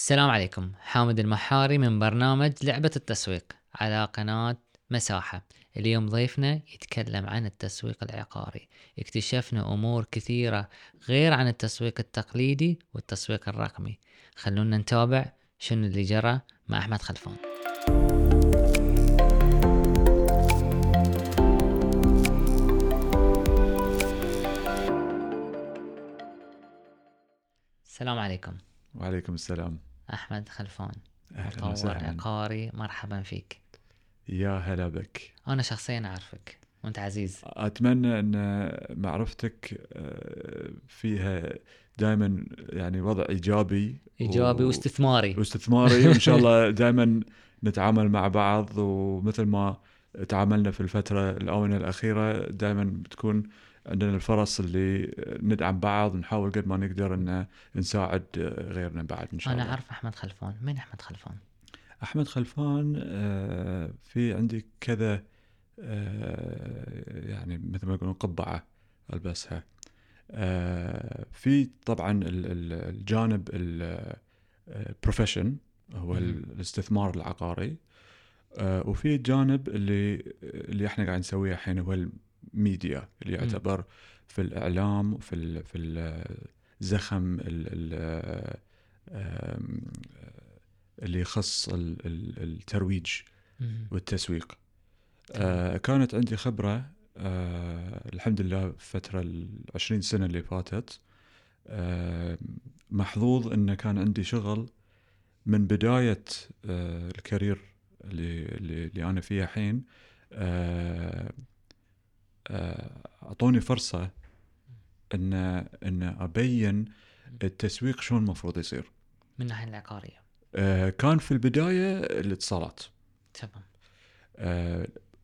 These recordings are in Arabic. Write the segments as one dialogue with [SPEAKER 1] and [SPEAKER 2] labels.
[SPEAKER 1] السلام عليكم. حامد المحاري من برنامج لعبة التسويق على قناة مساحة. اليوم ضيفنا يتكلم عن التسويق العقاري. اكتشفنا أمور كثيرة غير عن التسويق التقليدي والتسويق الرقمي. خلونا نتابع شنو اللي جرى مع أحمد خلفان السلام عليكم.
[SPEAKER 2] وعليكم السلام.
[SPEAKER 1] أحمد خلفان
[SPEAKER 2] أهلا
[SPEAKER 1] مطور عقاري مرحبا فيك.
[SPEAKER 2] يا هلا بك.
[SPEAKER 1] أنا شخصيا أعرفك وأنت عزيز.
[SPEAKER 2] أتمنى أن معرفتك آه، فيها دائما يعني وضع إيجابي
[SPEAKER 1] إيجابي
[SPEAKER 2] و-
[SPEAKER 1] واستثماري.
[SPEAKER 2] واستثماري وإن شاء الله دائما نتعامل مع بعض ومثل ما تعاملنا في الفترة الأونة الأخيرة دائما بتكون عندنا الفرص اللي ندعم بعض ونحاول قد ما نقدر ان نساعد غيرنا بعد إن شاء الله
[SPEAKER 1] أعرف أحمد خلفان من أحمد خلفان؟
[SPEAKER 2] أحمد خلفان آه، في عندي كذا آه، يعني مثل ما يقولون قبعة ألبسها آه، في طبعا ال- ال- الجانب البروفيشن هو. الاستثمار العقاري وفي الجانب اللي اللي إحنا قاعد نسويه الحين هو الميديا اللي. يعتبر في الإعلام وفي ال في الزخم ال اللي يخص ال- ال- الترويج. والتسويق آه كانت عندي خبرة آه الحمد لله في فترة العشرين سنة اللي فاتت محظوظ أن كان عندي شغل من بداية آه ال career اللي, اللي, أنا فيه الحين آه آه أعطوني فرصة أن أن أبين التسويق شلون المفروض يصير.
[SPEAKER 1] من الناحية العقارية.
[SPEAKER 2] آه كان في البداية الاتصالات.
[SPEAKER 1] تمام.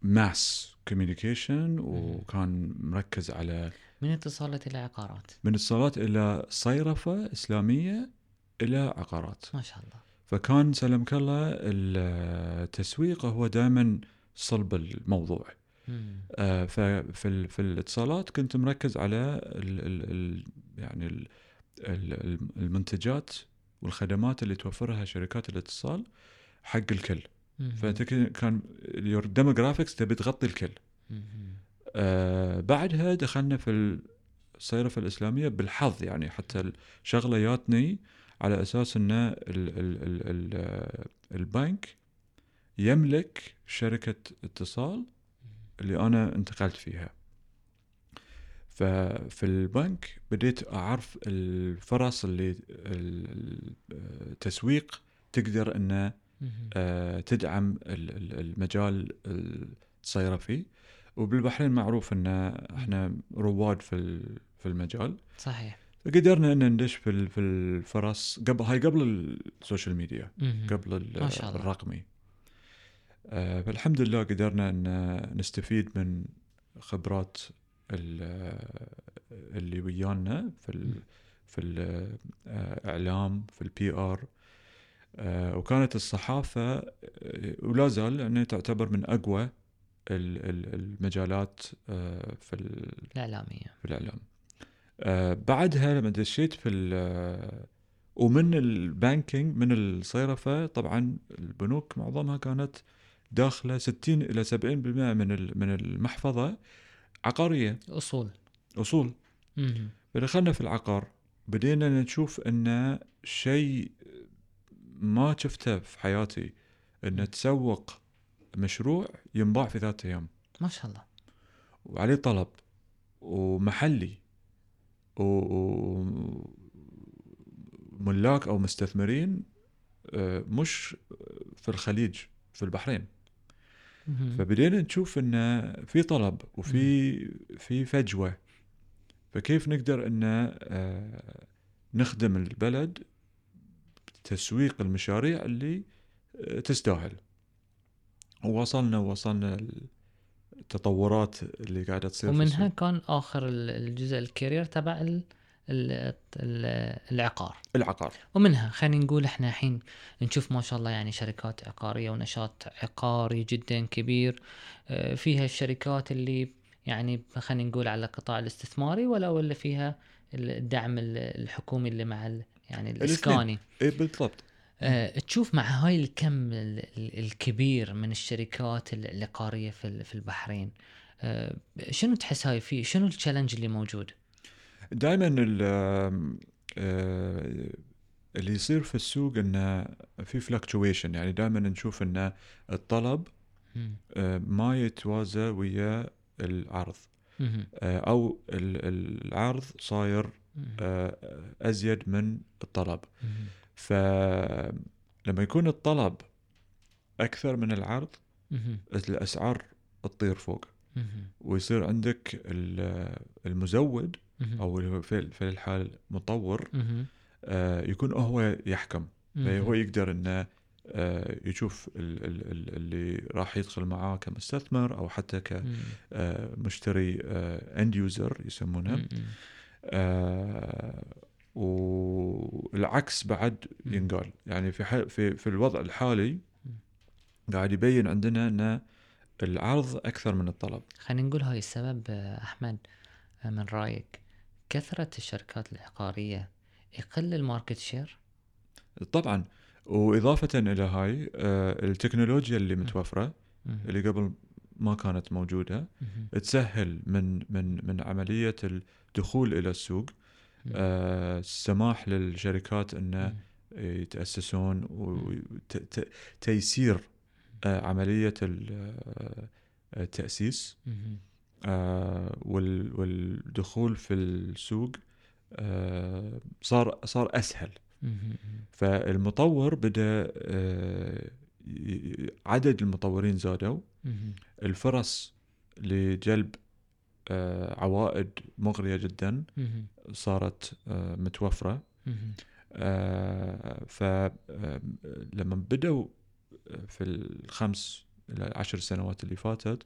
[SPEAKER 2] mass communication وكان مركز على
[SPEAKER 1] من اتصالات إلى عقارات؟
[SPEAKER 2] من اتصالات إلى صيرفة إسلامية إلى عقارات.
[SPEAKER 1] ما شاء الله.
[SPEAKER 2] فكان سلمك الله التسويق هو دائما صلب الموضوع. آه، ففي ال- في الاتصالات كنت مركز على ال ال ال يعني ال ال المنتجات والخدمات اللي توفرها شركات الاتصال حق الكل. فأنت كان your demographics تبي تغطي الكل. آه بعدها دخلنا في الصيرفة الإسلامية بالحظ يعني حتى الشغلة جاتني على أساس أن ال ال ال ال آه، البنك يملك شركة اتصال اللي أنا انتقلت فيها ففي البنك بديت أعرف الفرص اللي ال- ال- التسويق تقدر أنه. آه، تدعم ال- ال- المجال الصيرفي وبالبحرين معروف إن إحنا رواد في ال- في المجال
[SPEAKER 1] صحيح
[SPEAKER 2] قدرنا إن ندش في في الفرص قبل هاي قبل ال social
[SPEAKER 1] media.
[SPEAKER 2] قبل
[SPEAKER 1] ما شاء الله.
[SPEAKER 2] الرقمي فالحمد لله قدرنا إن نستفيد من خبرات ال- اللي ويانا في. في الاعلام في ال PR وكانت الصحافة آه، ولا زال يعني تعتبر من أقوى ال- ال- المجالات آه، في ال-
[SPEAKER 1] الإعلامية.
[SPEAKER 2] في الإعلام. آه، بعدها لما دشيت في ومن ال banking من الصيرفة طبعا البنوك معظمها كانت داخله 60 إلى 70% من من المحفظة عقارية.
[SPEAKER 1] أصول.
[SPEAKER 2] أصول.
[SPEAKER 1] مم.
[SPEAKER 2] فدخلنا في العقار. بدينا نشوف إن شيء ما شفته في حياتي إن تسوق مشروع ينباع في ذات أيام.
[SPEAKER 1] ما شاء الله.
[SPEAKER 2] وعليه طلب ومحلي وملاك أو مستثمرين آه، مش في الخليج في البحرين. فبدينا نشوف إن في طلب وفي في فجوة. فكيف نقدر إن آه، نخدم البلد بتسويق المشاريع اللي آه، تستاهل. ووصلنا وصلنا التطورات اللي قاعدة تصير
[SPEAKER 1] ومنها. كان ال- الجزء الكارير تبع العقار.
[SPEAKER 2] العقار.
[SPEAKER 1] ومنها خلينا نقول إحنا الحين نشوف ما شاء الله يعني شركات عقارية ونشاط عقاري جدا كبير. آه، فيها الشركات اللي يعني خلينا نقول على القطاع الاستثماري ولا ولا فيها الدعم ال- الحكومي اللي مع يعني الإسكاني.
[SPEAKER 2] اي بالضبط.
[SPEAKER 1] آه، تشوف مع هاي الكم ال- ال- الكبير من الشركات ال- العقارية في ال- في البحرين آه، شنو تحس هاي فيه شنو التشالنج اللي موجود؟
[SPEAKER 2] دائما اللي يصير في السوق إنه في فلكتويشن يعني دائما نشوف ان الطلب. آه، ما يتوازى ويا العرض. آه، أو ال- العرض صاير. آه، أزيد من الطلب. فلما يكون الطلب أكثر من العرض. الأسعار تطير فوق. ويصير عندك ال- المزود. أو اللي هو في في الحال مطور. آه، يكون هو يحكم. فهو يقدر إنه آه، يشوف ال- ال- ال- اللي راح يدخل معاه كمستثمر أو حتى. كمشتري end user يسمونه. آه، والعكس بعد. ينقال يعني في في في الوضع الحالي. قاعد يبين عندنا إن العرض أكثر من الطلب
[SPEAKER 1] خلينا نقول هاي السبب آه، أحمد آه، من رأيك كثرة الشركات العقارية يقل ال market share؟
[SPEAKER 2] طبعا. وإضافة إلى هاي آه، التكنولوجيا اللي متوفرة اللي قبل ما كانت موجودة تسهل من من من عملية الدخول إلى السوق. آه، السماح للشركات انه يتأسسون وتيسير عملية ال- آه، والدخول في السوق آه، صار صار أسهل. فالمطور بدأ آه، عدد المطورين زادوا. الفرص لجلب عوائد مغرية جدا صارت متوفرة. فلما بدأوا في الخمس إلى عشر سنوات اللي فاتت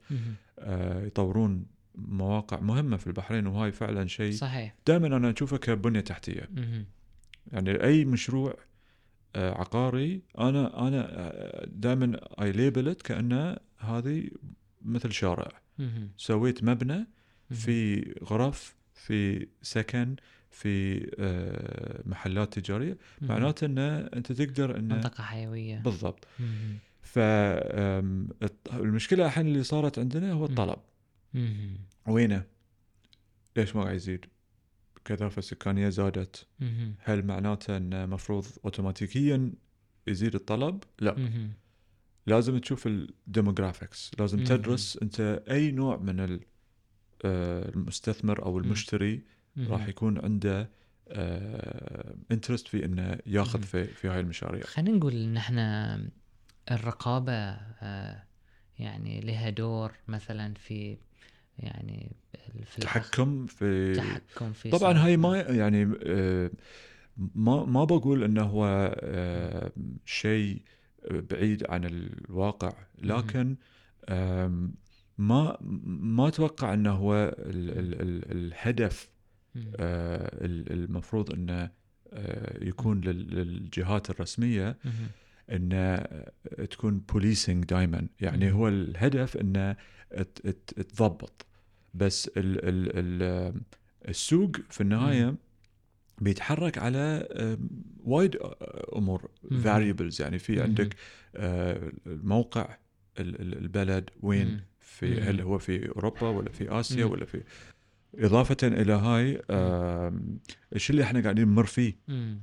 [SPEAKER 2] يطورون مواقع مهمة في البحرين وهاي فعلا شيء
[SPEAKER 1] صحيح
[SPEAKER 2] دائما أنا أشوفه كبنية تحتية
[SPEAKER 1] مهم.
[SPEAKER 2] يعني أي مشروع آه، عقاري أنا أنا دائما اي label it كأنه هذه مثل شارع
[SPEAKER 1] مهم.
[SPEAKER 2] سويت مبنى. في غرف في سكن في آه، محلات
[SPEAKER 1] تجارية.
[SPEAKER 2] معناته ان أنت تقدر ان
[SPEAKER 1] منطقة حيوية
[SPEAKER 2] بالضبط
[SPEAKER 1] مهم.
[SPEAKER 2] فالمشكلة الحين اللي صارت عندنا هو الطلب. وينه؟ ليش ما قاعد يزيد؟ كثافة السكانيه زادت. هل معناته انه مفروض اوتوماتيكيا يزيد الطلب؟ لا. لازم تشوف ال demographics
[SPEAKER 1] لازم.
[SPEAKER 2] تدرس أنت أي نوع من آه، المستثمر أو المشتري. راح يكون عنده interest في إنه ياخذ. في في هاي المشاريع
[SPEAKER 1] خلينا نقول إن إحنا الرقابة آه، يعني لها دور مثلا في يعني في الأخ-
[SPEAKER 2] تحكم في
[SPEAKER 1] تحكم في
[SPEAKER 2] طبعا هاي ما يعني آه، ما ما بقول إنه هو آه، شيء بعيد عن الواقع لكن ما ما أتوقع إنه هو ال ال ال الهدف المفروض إنه يكون لل- للجهات الرسمية.
[SPEAKER 1] مهم.
[SPEAKER 2] انه تكون policing دائما يعني. هو الهدف ت- تضبط بس ال ال ال السوق في النهاية بيتحرك على آم، وايد
[SPEAKER 1] أمور.
[SPEAKER 2] variables يعني في. عندك آه، موقع ال- ال- البلد وين. في. هل هو في أوروبا ولا في
[SPEAKER 1] آسيا.
[SPEAKER 2] ولا في إضافة إلى هاي الشيء اللي إحنا قاعدين نمر فيه.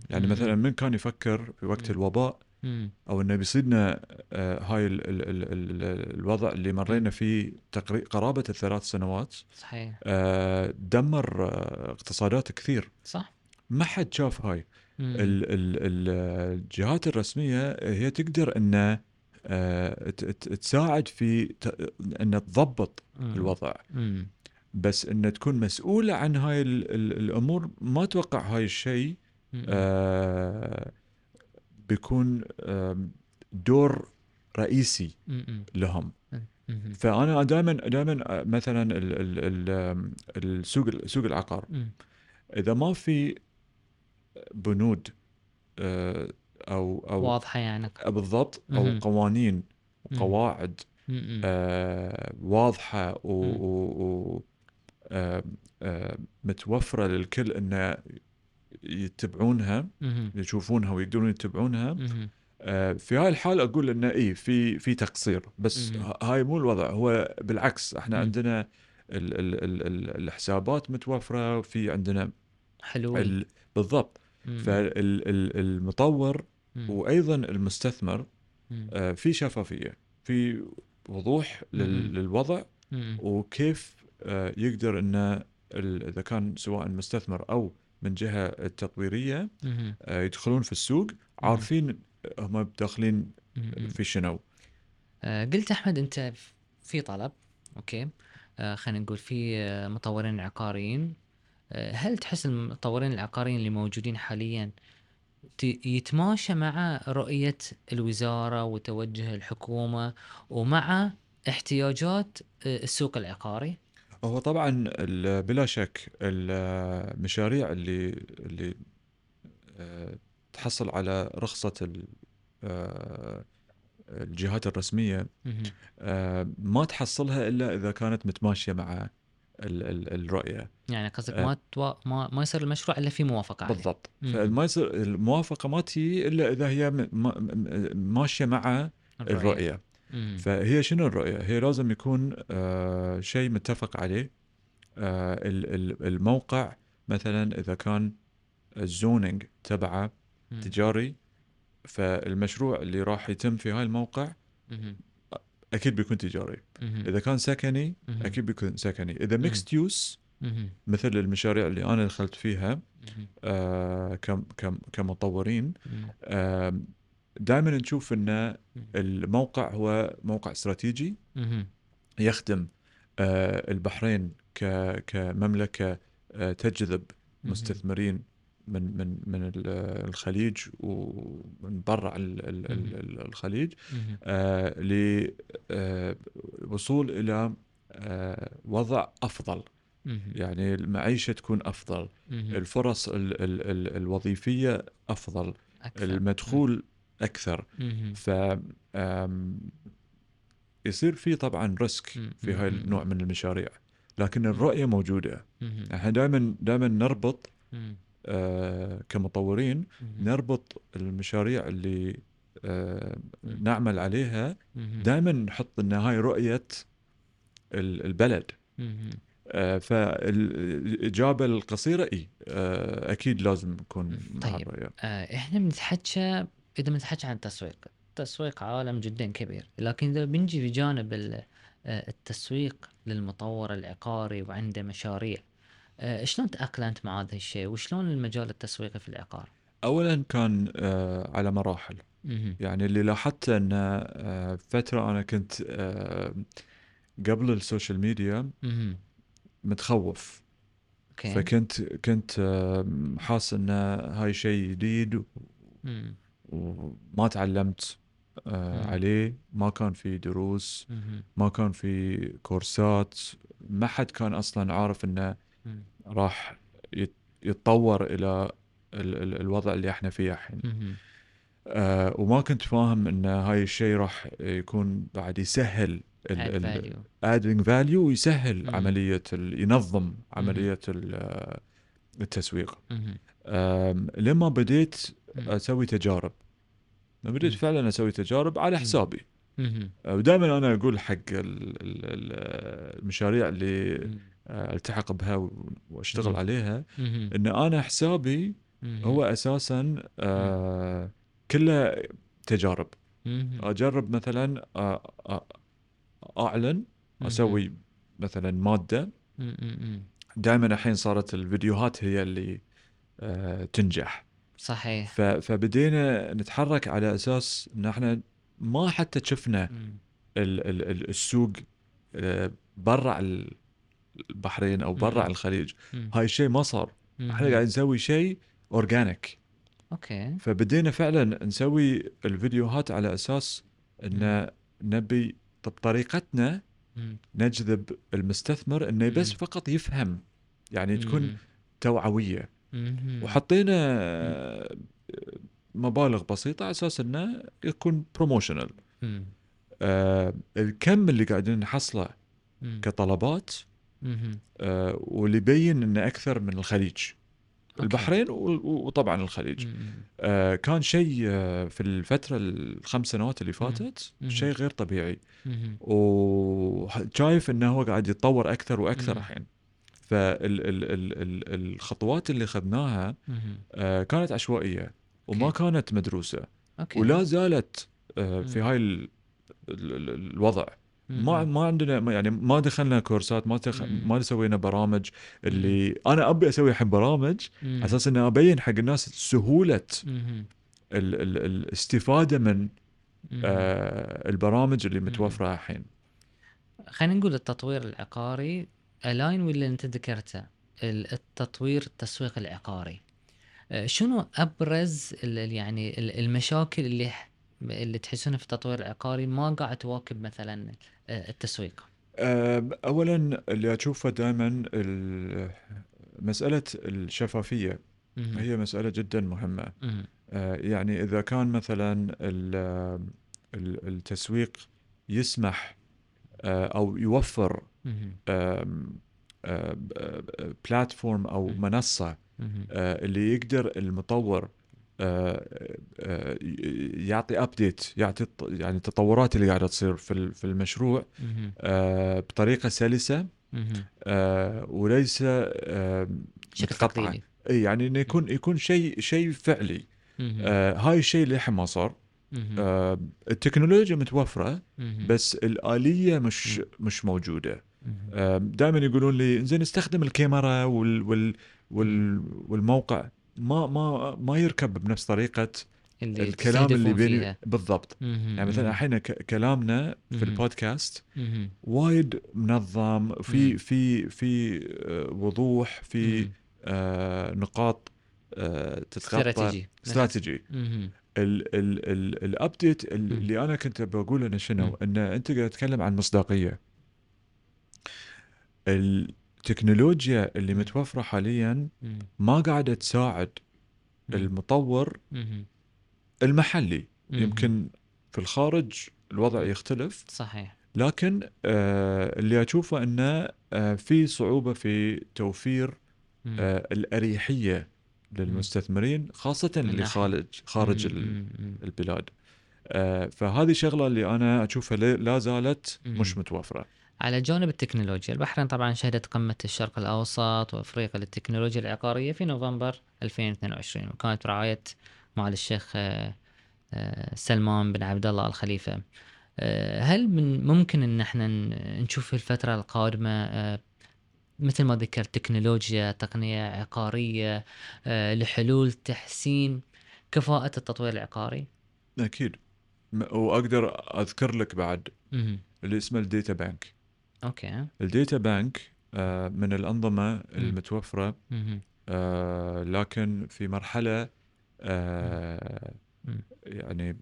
[SPEAKER 2] يعني. مثلا من كان يفكر في وقت. الوباء
[SPEAKER 1] مم.
[SPEAKER 2] أو إنه بيصيدنا آه، هاي ال ال ال ال الوضع اللي مرينا فيه تقريبا قرابة الثلاث سنوات
[SPEAKER 1] صحيح
[SPEAKER 2] آه، دمر آه، اقتصادات كثير
[SPEAKER 1] صح
[SPEAKER 2] ما حد شاف هاي
[SPEAKER 1] مم.
[SPEAKER 2] ال ال ال الجهات الرسمية هي تقدر إن تساعد في إن تضبط
[SPEAKER 1] مم.
[SPEAKER 2] الوضع
[SPEAKER 1] مم.
[SPEAKER 2] بس إن تكون مسؤولة عن هاي ال ال الأمور ما أتوقع هاي الشيء. آه، بيكون دور رئيسي. لهم. فأنا دائما دائما مثلا ال- آم، السوق سوق العقار. إذا ما في بنود آه، أو أو
[SPEAKER 1] واضحة يعني
[SPEAKER 2] بالضبط
[SPEAKER 1] أو.
[SPEAKER 2] قوانين
[SPEAKER 1] مم.
[SPEAKER 2] قواعد
[SPEAKER 1] مم.
[SPEAKER 2] آه، واضحة و,
[SPEAKER 1] مم.
[SPEAKER 2] و, و آه، آه، متوفرة للكل إنه يتبعونها. يشوفونها ويقدرون يتبعونها. آه، في هاي الحال أقول انه اي في في تقصير. بس هاي مو الوضع. هو بالعكس
[SPEAKER 1] إحنا.
[SPEAKER 2] عندنا ال ال ال ال الحسابات متوفرة وفي عندنا
[SPEAKER 1] حلو.
[SPEAKER 2] ال بالضبط. فالمطور وأيضا المستثمر آه، في شفافية في وضوح. للوضع. وكيف آه، يقدر إنه إذا كان سواء مستثمر أو من جهة التطويرية آه، يدخلون في السوق عارفين هم داخلين في شنو.
[SPEAKER 1] آه، قلت أحمد أنت في طلب أوكي. آه، خلينا نقول في مطورين عقاريين. آه، هل تحس المطورين العقاريين اللي موجودين حاليا يتماشى مع رؤية الوزارة وتوجه الحكومة ومع احتياجات السوق العقاري؟
[SPEAKER 2] هو طبعا ال- بلا شك المشاريع اللي اللي آه، تحصل على رخصة ال- آه، الجهات الرسمية
[SPEAKER 1] مهم.
[SPEAKER 2] آه، ما تحصلها إلا إذا كانت متماشية مع ال- ال- الرؤية
[SPEAKER 1] يعني قصدك. ما توا... ما ما يصير المشروع إلا في موافقة عليه
[SPEAKER 2] بالضبط. فما يصير الموافقة ما تجي إلا إذا هي م- ما- م- ماشية مع الرؤية
[SPEAKER 1] مم.
[SPEAKER 2] فهي شنو الرؤية؟ هي لازم يكون آه، شيء متفق عليه آه، ال- ال- الموقع مثلا إذا كان الزونينج تبعه. تجاري فالمشروع اللي راح يتم في هاي الموقع. أكيد بيكون تجاري. إذا كان سكني. أكيد بيكون سكني
[SPEAKER 1] إذا.
[SPEAKER 2] mixed use
[SPEAKER 1] مهم.
[SPEAKER 2] مثل المشاريع اللي أنا دخلت فيها. آه، كم كم كمطورين
[SPEAKER 1] مم.
[SPEAKER 2] دائما نشوف ان الموقع هو موقع استراتيجي. يخدم آه، البحرين كمملكة آه، تجذب. مستثمرين من من من ال- الخليج ومن برا ال- ال- ال- ال- الخليج
[SPEAKER 1] مهم.
[SPEAKER 2] للوصول إلى آه، وضع
[SPEAKER 1] أفضل.
[SPEAKER 2] يعني المعيشة تكون
[SPEAKER 1] أفضل.
[SPEAKER 2] الفرص ال- ال- ال- الوظيفية أفضل
[SPEAKER 1] أكثر.
[SPEAKER 2] المدخول
[SPEAKER 1] أكثر.
[SPEAKER 2] ف يصير في طبعا ريسك. في هاي. النوع من المشاريع لكن الرؤية
[SPEAKER 1] موجودة.
[SPEAKER 2] إحنا دائما دائما نربط. آه، كمطورين. نربط المشاريع اللي آه، نعمل عليها. دائما نحط إن هاي رؤية ال- البلد. آه، فالإجابة القصيرة إي آه، أكيد لازم نكون
[SPEAKER 1] طيب. آه، إحنا بنتحكى إذا بنتحكى عن التسويق التسويق عالم جدا كبير لكن إذا بنجي في جانب آه، التسويق للمطور العقاري وعنده مشاريع آه، شلون تأقلمت مع هذا الشيء وشلون المجال التسويقي في العقار؟
[SPEAKER 2] اولا كان آه، على مراحل. يعني اللي لاحظته أن آه، فترة أنا كنت قبل ال social
[SPEAKER 1] media.
[SPEAKER 2] متخوف فكنت كنت حاس أن هاي شيء جديد. وما تعلمت آه،. عليه ما كان في دروس. ما كان في كورسات ما حد كان أصلا عارف
[SPEAKER 1] إنه.
[SPEAKER 2] راح يت- يتطور إلى ال- ال- الوضع اللي إحنا فيه الحين. آه وما كنت فاهم إن هاي الشيء راح يكون بعد يسهل.
[SPEAKER 1] adding value
[SPEAKER 2] ويسهل
[SPEAKER 1] مم.
[SPEAKER 2] عملية ال- ينظم عملية آه، التسويق لما بديت. أسوي تجارب لما بديت. فعلا أسوي تجارب على. حسابي. آه، ودائما أنا أقول حق ال- ال- ال- المشاريع اللي. آه، التحق بها
[SPEAKER 1] وأشتغل.
[SPEAKER 2] عليها. إن أنا حسابي. هو أساسا آه، كله تجارب. أجرب مثلا أعلن أسوي مثلا
[SPEAKER 1] مادة.
[SPEAKER 2] دائما الحين صارت الفيديوهات هي اللي تنجح
[SPEAKER 1] صحيح
[SPEAKER 2] ف- فبدينا نتحرك على أساس إن إحنا ما حتى شفنا
[SPEAKER 1] مم.
[SPEAKER 2] ال- ال- ال- السوق آه، برا ال- البحرين أو برا
[SPEAKER 1] مم.
[SPEAKER 2] الخليج
[SPEAKER 1] مم.
[SPEAKER 2] هاي الشيء ما صار إحنا
[SPEAKER 1] مهم.
[SPEAKER 2] قاعد نسوي شيء organic
[SPEAKER 1] أوكي
[SPEAKER 2] فبدينا فعلا نسوي الفيديوهات على أساس إن نبي بطريقتنا
[SPEAKER 1] مم.
[SPEAKER 2] نجذب المستثمر إنه بس
[SPEAKER 1] مم.
[SPEAKER 2] فقط يفهم يعني تكون
[SPEAKER 1] مم. توعوية.
[SPEAKER 2] وحطينا مبالغ بسيطة على أساس إنه يكون بروموشنال. آه الكم اللي قاعدين نحصله. كطلبات. آه واللي يبين إنه أكثر من الخليج البحرين وطبعا الخليج. آه كان شيء آه في الفترة الخمس سنوات اللي فاتت. شيء غير طبيعي. وشايف إنه هو قاعد يتطور أكثر
[SPEAKER 1] وأكثر.
[SPEAKER 2] الحين فالخطوات اللي اخذناها. آه كانت عشوائية وما. كانت
[SPEAKER 1] مدروسة
[SPEAKER 2] ولا زالت آه في. هاي ال- ال- ال- الوضع. ما ما عندنا يعني ما دخلنا كورسات ما تخ... ما سوينا برامج اللي أنا أبي أسوي الحين برامج. على أساس اني أبين حق الناس
[SPEAKER 1] سهولة.
[SPEAKER 2] ال... ال... الاستفاده من. آه البرامج اللي متوفرة الحين
[SPEAKER 1] خلينا نقول التطوير العقاري ألاين واللي أنت ذكرته ال- التطوير التسويق العقاري آه، شنو أبرز يعني ال- المشاكل اللي اللي تحسونها في التطوير العقاري ما قاعد تواكب مثلا آه، التسويق
[SPEAKER 2] آه اولا اللي أشوفه دائما مسألة
[SPEAKER 1] الشفافية.
[SPEAKER 2] هي مسألة جدا مهمة
[SPEAKER 1] مهم.
[SPEAKER 2] يعني إذا كان مثلا ال- ال- التسويق يسمح أو يوفر. platform
[SPEAKER 1] أو.
[SPEAKER 2] منصة اللي يقدر المطور يعطي update يعطي يعني التطورات اللي قاعدة تصير في في المشروع
[SPEAKER 1] بطريقة
[SPEAKER 2] سلسة وليس.
[SPEAKER 1] تقليدي
[SPEAKER 2] إي يعني إنه يكون يكون شيء شيء فعلي هاي الشيء اللي ما صار التكنولوجيا
[SPEAKER 1] متوفرة.
[SPEAKER 2] بس الآلية مش. مش
[SPEAKER 1] موجودة.
[SPEAKER 2] دائما يقولون لي زين استخدم الكاميرا وال وال وال والموقع ما ما ما يركب بنفس طريقة
[SPEAKER 1] اللي
[SPEAKER 2] الكلام اللي بيني
[SPEAKER 1] فيها.
[SPEAKER 2] بالضبط. يعني مثلا. الحين كلامنا في. البودكاست. وايد منظم في. في في آه، وضوح في. آه، نقاط آه، تتغطى
[SPEAKER 1] استراتيجي
[SPEAKER 2] استراتيجي الابديت. اللي أنا كنت بقول إنه شنو
[SPEAKER 1] مم.
[SPEAKER 2] ان أنت قاعد تتكلم عن مصداقية التكنولوجيا اللي. متوفرة حاليا. ما قاعدة تساعد. المطور. المحلي. يمكن في الخارج الوضع يختلف
[SPEAKER 1] صحيح
[SPEAKER 2] لكن آه اللي أشوفه إنه آه في صعوبة في توفير. آه الأريحية للمستثمرين خاصة اللي. خارج خارج. البلاد فهذه شغلة اللي أنا أشوفها لا- زالت. مش متوفرة
[SPEAKER 1] على جانب التكنولوجيا البحرين طبعا شهدت قمة الشرق الأوسط وأفريقيا للتكنولوجيا العقارية في نوفمبر 2022 وكانت برعاية معالي الشيخ آه، آه، سلمان بن عبد الله الخليفة آه، هل من ممكن إن إحنا نشوف في الفترة القادمة مثل ما ذكرت تكنولوجيا تقنية عقارية لحلول تحسين كفاءة التطوير العقاري؟
[SPEAKER 2] أكيد م- وأقدر أذكر لك بعد. اللي اسمه ال data
[SPEAKER 1] bank
[SPEAKER 2] أوكي ال data bank آه من الأنظمة
[SPEAKER 1] المتوفرة.
[SPEAKER 2] آه لكن في مرحلة آه. يعني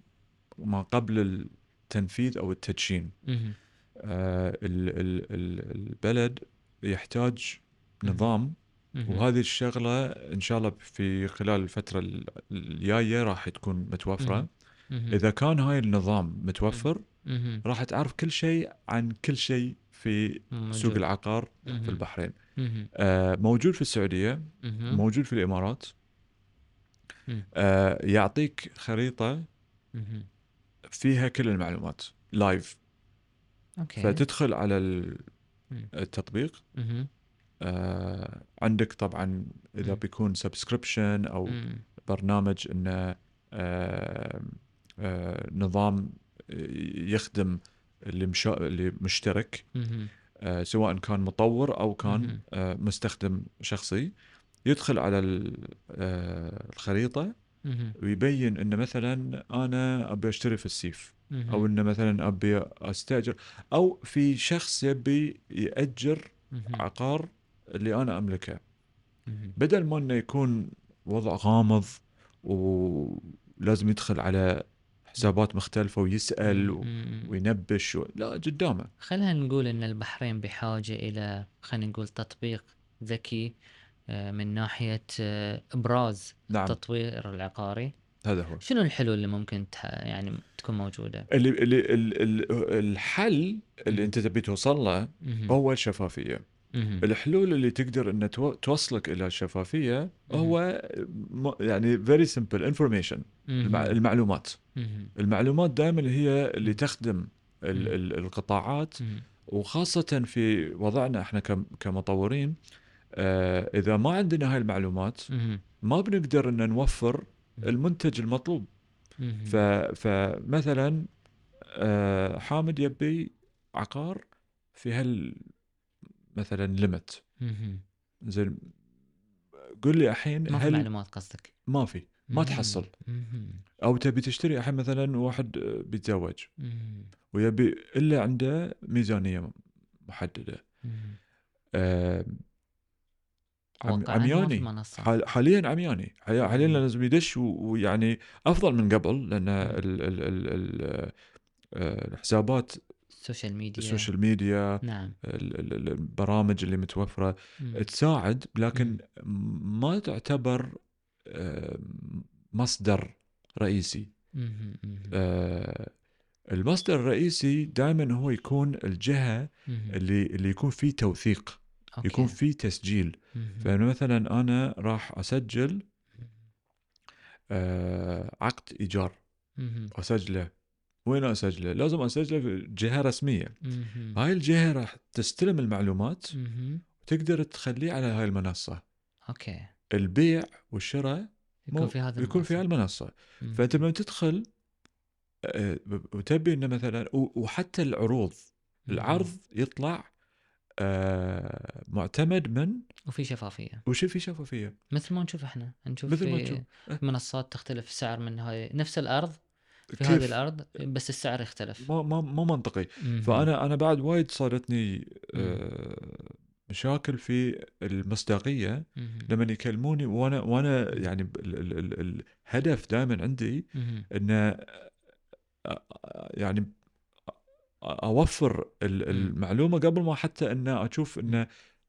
[SPEAKER 2] ما قبل التنفيذ أو التدشين البلد يحتاج نظام. وهذه الشغلة إن شاء الله في خلال الفترة ال- الجاية راح تكون
[SPEAKER 1] متوفرة.
[SPEAKER 2] إذا كان هاي النظام متوفر. راح تعرف كل شيء عن كل شيء في
[SPEAKER 1] موجود.
[SPEAKER 2] سوق العقار
[SPEAKER 1] مهم.
[SPEAKER 2] في البحرين. آه موجود في السعودية
[SPEAKER 1] مهم.
[SPEAKER 2] موجود في الإمارات
[SPEAKER 1] مم.
[SPEAKER 2] آه يعطيك
[SPEAKER 1] خريطة.
[SPEAKER 2] فيها كل المعلومات live
[SPEAKER 1] أوكي
[SPEAKER 2] فتدخل على ال-
[SPEAKER 1] مم.
[SPEAKER 2] التطبيق. آه عندك طبعا إذا
[SPEAKER 1] مم.
[SPEAKER 2] بيكون subscription أو
[SPEAKER 1] مم.
[SPEAKER 2] برنامج إنه آه آه نظام يخدم اللي مشا... اللي مشترك. آه سواء كان مطور أو كان. آه مستخدم شخصي يدخل على آه
[SPEAKER 1] الخريطة.
[SPEAKER 2] ويبين إن مثلا أنا أبي أشتري في السيف. أو انه مثلا أبي أستأجر أو في شخص يبي
[SPEAKER 1] يأجر.
[SPEAKER 2] عقار اللي أنا
[SPEAKER 1] أملكه.
[SPEAKER 2] بدل ما إنه يكون وضع غامض ولازم يدخل على حسابات مختلفة ويسأل و-. وينبش و... لا قدامه
[SPEAKER 1] خلينا نقول إن البحرين بحاجة إلى خلينا نقول تطبيق ذكي آه، من ناحية آه، إبراز
[SPEAKER 2] نعم
[SPEAKER 1] التطوير العقاري
[SPEAKER 2] هذا هو
[SPEAKER 1] شنو الحلول اللي ممكن تح... يعني تكون موجودة؟
[SPEAKER 2] اللي اللي ال- ال- الحل اللي. أنت تبي توصل له. هو الشفافية
[SPEAKER 1] مهم.
[SPEAKER 2] الحلول اللي تقدر ان تو- توصلك إلى
[SPEAKER 1] الشفافية.
[SPEAKER 2] هو يعني very simple
[SPEAKER 1] information.
[SPEAKER 2] المعلومات
[SPEAKER 1] مهم.
[SPEAKER 2] المعلومات دائما هي اللي تخدم ال-
[SPEAKER 1] مم.
[SPEAKER 2] ال- القطاعات
[SPEAKER 1] مهم.
[SPEAKER 2] وخاصة في وضعنا إحنا كم- كمطورين آه، إذا ما عندنا هاي المعلومات. ما بنقدر إن نوفر المنتج المطلوب فمثلا آه، حامد يبي عقار في هال مثلا ليمت. زين قل لي الحين
[SPEAKER 1] ما في
[SPEAKER 2] هل
[SPEAKER 1] معلومات قصدك
[SPEAKER 2] ما في ما. تحصل. أو تبي تشتري الحين مثلا واحد آه، بيتزوج. ويبي إلا عنده ميزانية
[SPEAKER 1] محددة.
[SPEAKER 2] آه، عمياني حاليا عمياني حاليا. لازم يدش ويعني أفضل من قبل لأن
[SPEAKER 1] مم.
[SPEAKER 2] ال ال ال ال آه، الحسابات
[SPEAKER 1] ال social
[SPEAKER 2] media ال social media
[SPEAKER 1] نعم
[SPEAKER 2] ال- ال- ال- البرامج اللي متوفرة
[SPEAKER 1] مم.
[SPEAKER 2] تساعد لكن
[SPEAKER 1] مم.
[SPEAKER 2] ما تعتبر آه، مصدر رئيسي.
[SPEAKER 1] مهم.
[SPEAKER 2] آه، المصدر الرئيسي دائما هو يكون
[SPEAKER 1] الجهة.
[SPEAKER 2] اللي اللي يكون فيه توثيق
[SPEAKER 1] أوكي.
[SPEAKER 2] يكون فيه تسجيل. فمثلا أنا راح أسجل آه، عقد
[SPEAKER 1] إيجار.
[SPEAKER 2] أسجله وين أسجله؟ لازم أسجله في جهة رسمية
[SPEAKER 1] مهم.
[SPEAKER 2] هاي الجهة راح تستلم المعلومات
[SPEAKER 1] مهم.
[SPEAKER 2] وتقدر تخليه على هاي المنصة
[SPEAKER 1] أوكي
[SPEAKER 2] البيع والشراء
[SPEAKER 1] يكون في هذا
[SPEAKER 2] يكون في
[SPEAKER 1] المنصة.
[SPEAKER 2] هالمنصه
[SPEAKER 1] مهم.
[SPEAKER 2] فأنت لما تدخل آه، وتبي إنه مثلا وحتى العروض. العرض يطلع آه، معتمد من
[SPEAKER 1] وفي شفافية
[SPEAKER 2] وش في شفافية
[SPEAKER 1] مثل ما نشوف إحنا نشوف
[SPEAKER 2] مثل ما. أه.
[SPEAKER 1] منصات تختلف السعر من هاي نفس الأرض في
[SPEAKER 2] كيف؟
[SPEAKER 1] هذه الأرض بس السعر يختلف
[SPEAKER 2] ما ما ما منطقي
[SPEAKER 1] مهم.
[SPEAKER 2] فأنا أنا بعد وايد صارتني آه، مشاكل في
[SPEAKER 1] المصداقية.
[SPEAKER 2] لما يكلموني وأنا وأنا يعني ال- ال- ال- الهدف دائما عندي. إن يعني أوفر ال- المعلومة قبل ما حتى إن أشوف إن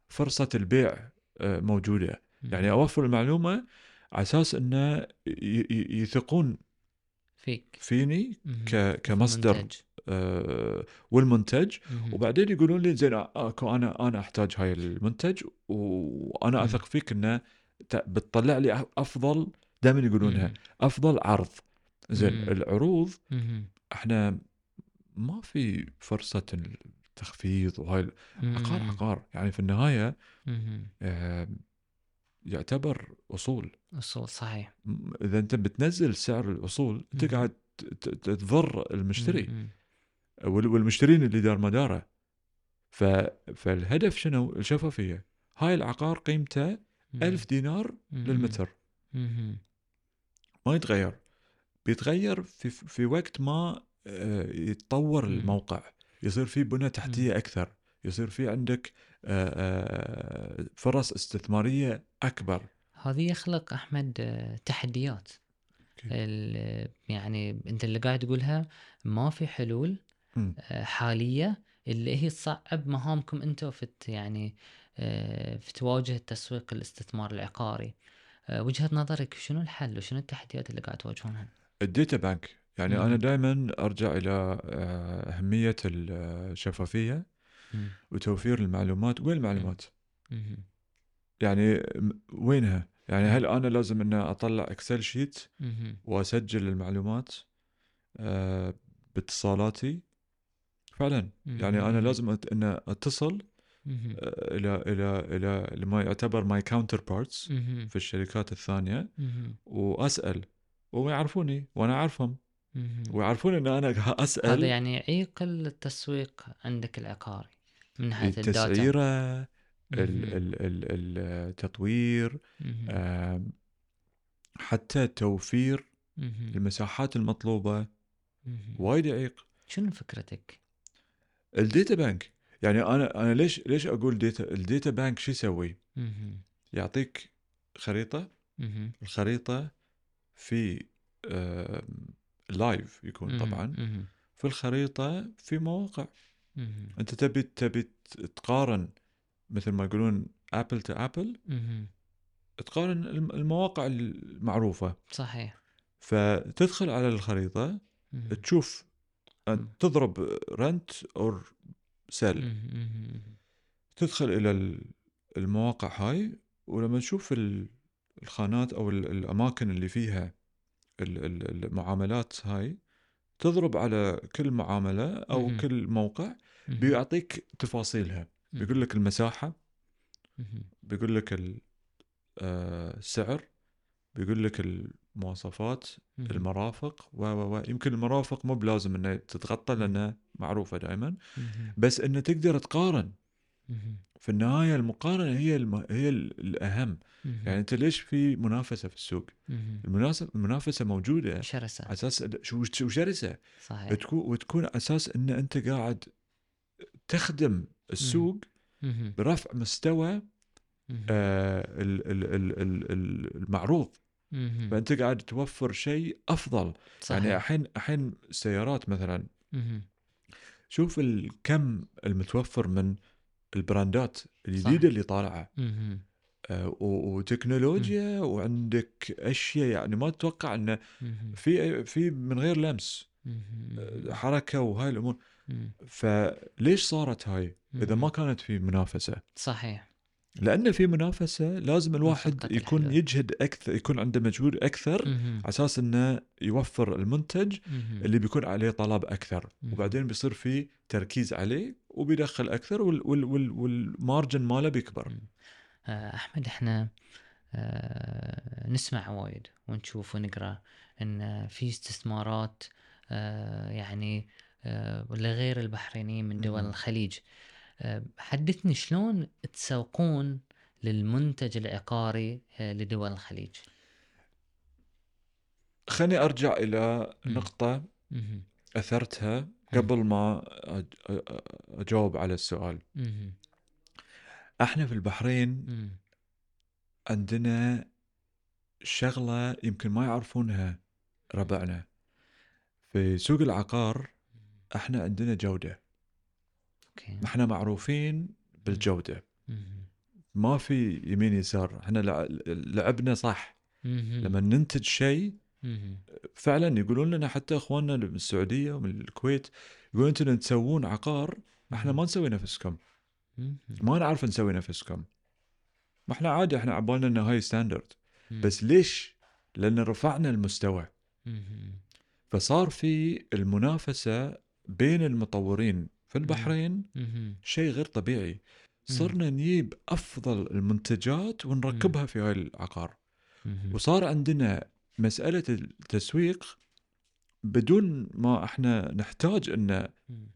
[SPEAKER 2] فرصة البيع آه، موجودة يعني أوفر المعلومة على أساس انه يثقون
[SPEAKER 1] فيك
[SPEAKER 2] فيني. ك- كمصدر. آه، والمنتج
[SPEAKER 1] مهم.
[SPEAKER 2] وبعدين يقولون لي زين اكو أنا أنا أحتاج هاي المنتج وأنا
[SPEAKER 1] مم.
[SPEAKER 2] أثق فيك إنه بتطلع لي أفضل دائما يقولونها. أفضل عرض زين
[SPEAKER 1] مم.
[SPEAKER 2] العروض
[SPEAKER 1] مهم.
[SPEAKER 2] إحنا ما في فرصة التخفيض وهاي عقار
[SPEAKER 1] مم.
[SPEAKER 2] عقار يعني في النهاية
[SPEAKER 1] مهم.
[SPEAKER 2] آه، يعتبر أصول
[SPEAKER 1] أصول صحيح
[SPEAKER 2] إذا أنت بتنزل سعر الأصول أنت
[SPEAKER 1] مم.
[SPEAKER 2] قاعد تضر المشتري. وال- والمشترين اللي دار مداره ف... فالهدف شنو الشفافيه هاي العقار قيمته. ألف دينار
[SPEAKER 1] مهم.
[SPEAKER 2] للمتر
[SPEAKER 1] مهم.
[SPEAKER 2] ما يتغير بيتغير في في وقت ما آه، يتطور
[SPEAKER 1] مم.
[SPEAKER 2] الموقع يصير في بنى تحتية أكثر يصير في عندك فرص استثمارية أكبر
[SPEAKER 1] هذه يخلق أحمد آه، تحديات يعني أنت اللي قاعد تقولها ما في حلول. آه، حالية اللي هي تصعب مهامكم أنتم في يعني آه، في تواجه التسويق الاستثمار العقاري آه، وجهة نظرك شنو الحل وشنو التحديات اللي قاعد تواجهونها؟
[SPEAKER 2] الديتا بانك يعني
[SPEAKER 1] مم.
[SPEAKER 2] أنا دائما أرجع إلى آه، أهمية الشفافيه. وتوفير المعلومات وين المعلومات. يعني وينها يعني هل أنا لازم ان أطلع Excel
[SPEAKER 1] sheet.
[SPEAKER 2] وأسجل المعلومات آه، باتصالاتي فعلا يعني
[SPEAKER 1] أنا.
[SPEAKER 2] لازم ان
[SPEAKER 1] أتصل.
[SPEAKER 2] آه، إلى إلى إلى لما يعتبر my
[SPEAKER 1] counterparts.
[SPEAKER 2] في الشركات
[SPEAKER 1] الثانية.
[SPEAKER 2] وأسأل ويعرفوني وأنا
[SPEAKER 1] أعرفهم.
[SPEAKER 2] ويعرفون إن أنا أسأل
[SPEAKER 1] هذا يعني يعيق التسويق عندك العقاري من ناحيه
[SPEAKER 2] ال data التسعيرة التطوير حتى توفير. المساحات
[SPEAKER 1] المطلوبة.
[SPEAKER 2] وايد يعيق
[SPEAKER 1] شنو فكرتك؟
[SPEAKER 2] ال data bank يعني أنا أنا ليش ليش أقول data ال data bank شو يسوي؟ يعطيك
[SPEAKER 1] خريطة.
[SPEAKER 2] الخريطة في live يكون. طبعا. في الخريطة في مواقع
[SPEAKER 1] مهم.
[SPEAKER 2] أنت تبي تبي تقارن مثل ما يقولون apple to
[SPEAKER 1] apple.
[SPEAKER 2] تقارن الم- المواقع المعروفة
[SPEAKER 1] صحيح
[SPEAKER 2] فتدخل على
[SPEAKER 1] الخريطة.
[SPEAKER 2] تشوف
[SPEAKER 1] مم.
[SPEAKER 2] أنت تضرب rent
[SPEAKER 1] or sale.
[SPEAKER 2] تدخل إلى ال- المواقع هاي ولما تشوف ال- الخانات أو ال- الأماكن اللي فيها ال- ال- المعاملات هاي تضرب على كل معاملة
[SPEAKER 1] أو.
[SPEAKER 2] كل موقع. بيعطيك تفاصيلها. بيقول لك
[SPEAKER 1] المساحة.
[SPEAKER 2] بيقول لك آه، السعر بيقول لك المواصفات. المرافق و و و يمكن المرافق مو بلازم إنها تتغطى لأنها معروفة دائما. بس إنه تقدر تقارن. في النهاية المقارنة هي الم... هي ال-
[SPEAKER 1] الأهم.
[SPEAKER 2] يعني أنت ليش في منافسة في السوق
[SPEAKER 1] مهم.
[SPEAKER 2] المناسب المنافسة موجودة
[SPEAKER 1] شرسة
[SPEAKER 2] على أساس شو شو شرسة
[SPEAKER 1] صحيح
[SPEAKER 2] تكون وتكون على أساس إن أنت قاعد تخدم السوق. برفع مستوى. آه ال- ال- ال- ال- ال- المعروض. فأنت قاعد توفر شيء أفضل
[SPEAKER 1] صحيح.
[SPEAKER 2] يعني الحين الحين سيارات مثلا. شوف الكم المتوفر من البراندات الجديدة اللي
[SPEAKER 1] طالعة.
[SPEAKER 2] آه، وتكنولوجيا وعندك أشياء يعني ما تتوقع انه. في في من غير لمس. آه، حركة وهاي
[SPEAKER 1] الأمور.
[SPEAKER 2] فليش صارت هاي
[SPEAKER 1] إذا.
[SPEAKER 2] ما كانت في منافسة
[SPEAKER 1] صحيح
[SPEAKER 2] لأن في منافسة لازم الواحد يكون
[SPEAKER 1] الحلال.
[SPEAKER 2] يجهد أكثر يكون عنده مجهود
[SPEAKER 1] أكثر.
[SPEAKER 2] على أساس إنه يوفر المنتج
[SPEAKER 1] مهم.
[SPEAKER 2] اللي بيكون عليه طلب أكثر
[SPEAKER 1] مهم.
[SPEAKER 2] وبعدين بيصير في تركيز عليه وبيدخل أكثر وال وال وال والمارجن ماله بيكبر
[SPEAKER 1] مم. آه، أحمد إحنا آه، نسمع وايد ونشوف ونقرأ إن في استثمارات آه، يعني لغير البحرينيين من دول
[SPEAKER 2] مم.
[SPEAKER 1] الخليج آه، حدثني شلون تسوقون للمنتج العقاري آه، لدول الخليج
[SPEAKER 2] خليني أرجع
[SPEAKER 1] إلى.
[SPEAKER 2] نقطة
[SPEAKER 1] مهم.
[SPEAKER 2] أثرتها قبل ما أجاوب على السؤال. إحنا في البحرين. عندنا شغلة يمكن ما يعرفونها ربعنا في سوق العقار إحنا عندنا جودة
[SPEAKER 1] أوكي
[SPEAKER 2] إحنا معروفين
[SPEAKER 1] بالجودة.
[SPEAKER 2] ما في يمين يسار إحنا لع- لعبنا صح. لما ننتج شيء. فعلا يقولون لنا حتى إخواننا من السعودية ومن الكويت يقولون أنتم تسوون عقار إحنا ما نسوي نفسكم. ما نعرف نسوي نفسكم ما إحنا عادي إحنا عبالنا إنه هاي ستاندرد. بس ليش؟ لأن رفعنا المستوى. فصار في المنافسة بين المطورين في البحرين. شيء غير طبيعي. صرنا نجيب أفضل المنتجات ونركبها في هاي العقار. وصار عندنا مسألة التسويق بدون ما إحنا نحتاج إن آه،. آه،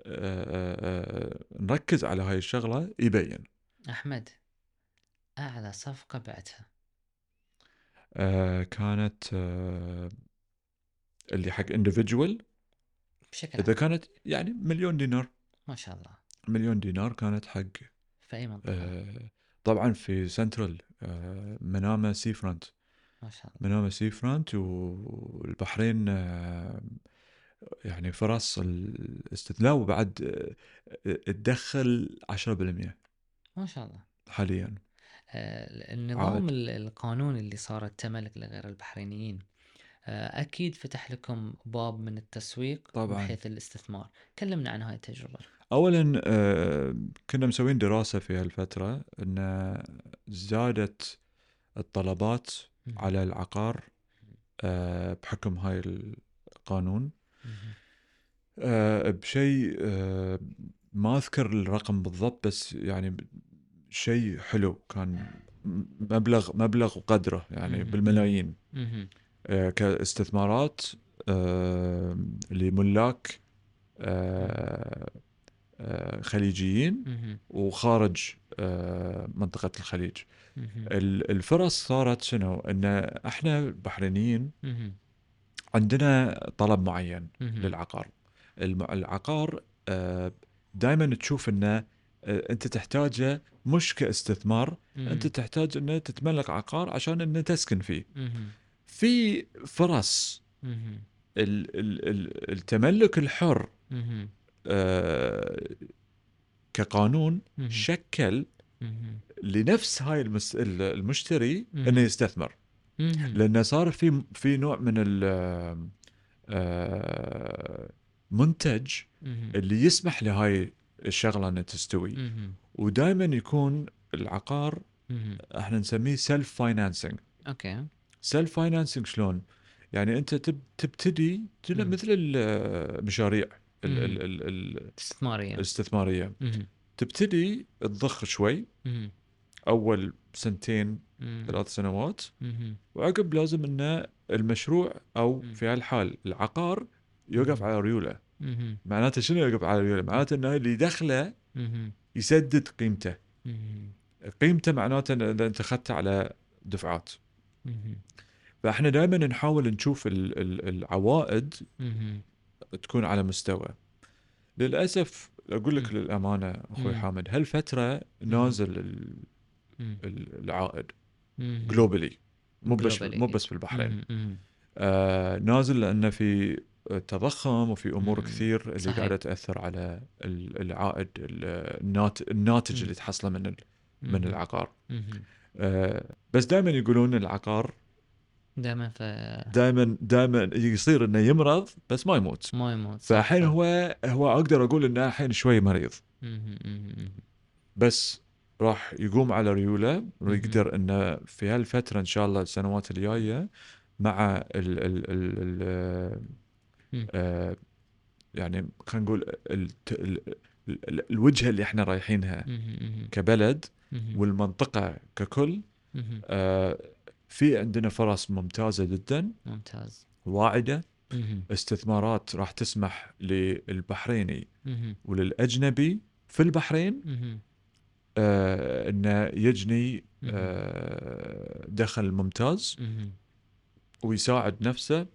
[SPEAKER 2] آه، نركز على هاي الشغلة يبين.
[SPEAKER 1] أحمد أعلى صفقة بعتها.
[SPEAKER 2] آه، كانت آه، اللي حق individual.
[SPEAKER 1] بشكل
[SPEAKER 2] إذا
[SPEAKER 1] عام.
[SPEAKER 2] كانت يعني مليون دينار.
[SPEAKER 1] ما شاء الله.
[SPEAKER 2] مليون دينار كانت حق
[SPEAKER 1] في أي منطقة؟
[SPEAKER 2] آه، طبعا في سنترال آه، منامة sea front
[SPEAKER 1] ما شاء الله.
[SPEAKER 2] منامة sea front والبحرين آه، يعني فرص الاستثناء وبعد آه، تدخل 10%
[SPEAKER 1] ما شاء الله.
[SPEAKER 2] حاليا.
[SPEAKER 1] آه، النظام
[SPEAKER 2] عاد.
[SPEAKER 1] ال- القانون اللي صار التملك لغير البحرينيين أكيد فتح لكم باب من التسويق
[SPEAKER 2] طبعاً.
[SPEAKER 1] بحيث الاستثمار كلمنا عن هاي التجربة
[SPEAKER 2] اولا آه، كنا مسوين دراسة في هالفترة إن زادت الطلبات. على العقار آه، بحكم هاي القانون. آه، بشيء آه، ما أذكر الرقم بالضبط بس يعني شيء حلو كان مبلغ مبلغ وقدره يعني. بالملايين. آه، كاستثمارات آه، لملاك آه، آه، خليجيين. وخارج آه، منطقة الخليج الفرص صارت شنو إن إحنا البحرينيين. عندنا طلب معين. للعقار العقار دائما تشوف إنه آه، أنت تحتاجه مش كاستثمار. أنت تحتاج إنه تتملك عقار عشان إنه تسكن فيه. في فرص
[SPEAKER 1] مهم.
[SPEAKER 2] ال- ال- ال- التملك الحر. آه، كقانون. شكل. لنفس هاي المشتري. إنه يستثمر. لأنه صار في في نوع من ال آه،. اللي يسمح لهاي الشغلة إنها تستوي. ودائما يكون العقار. إحنا نسميه self financing
[SPEAKER 1] أوكي
[SPEAKER 2] self financing شلون؟ يعني أنت تب تبتدي. مثل المشاريع الاستثمارية
[SPEAKER 1] مهم.
[SPEAKER 2] تبتدي تضخ شوي. أول سنتين. ثلاث سنوات. وعقب لازم إن المشروع
[SPEAKER 1] أو.
[SPEAKER 2] في هالحال العقار يوقف. على ريوله. معناته شنو يوقف على ريوله معناته إنه اللي دخله. يسدد قيمته. قيمته معناته ان إذا أنت أخذته على دفعات
[SPEAKER 1] مهم.
[SPEAKER 2] فاحنا دائما نحاول نشوف ال- ال- العوائد
[SPEAKER 1] مهم.
[SPEAKER 2] تكون على مستوى للأسف أقول لك. للأمانة
[SPEAKER 1] أخوي.
[SPEAKER 2] حامد هالفترة نازل ال- العائد. جلوبالي مو بس
[SPEAKER 1] Globally.
[SPEAKER 2] مو بس في البحرين. آه نازل لأن في تضخم وفي أمور
[SPEAKER 1] مم.
[SPEAKER 2] كثير اللي
[SPEAKER 1] صحيح.
[SPEAKER 2] قاعدة تأثر على ال- العائد ال- النات الناتج. اللي تحصله من من. العقار بس دائما يقولون العقار
[SPEAKER 1] دائما ف
[SPEAKER 2] دائما دائما يصير إنه يمرض بس ما يموت
[SPEAKER 1] ما يموت
[SPEAKER 2] فالحين. هو هو أقدر أقول إنه الحين شوي مريض. بس راح يقوم على ريوله ويقدر إنه في هالفترة إن شاء الله السنوات الجاية مع ال ال ال ال. آه يعني خلينا نقول ال ال ال الوجهة اللي إحنا رايحينها. كبلد. والمنطقة ككل. آه في عندنا فرص ممتازة جدا
[SPEAKER 1] ممتاز واعدة.
[SPEAKER 2] استثمارات راح تسمح للبحريني. وللأجنبي في البحرين. آه إنه يجني. آه دخل ممتاز. ويساعد نفسه.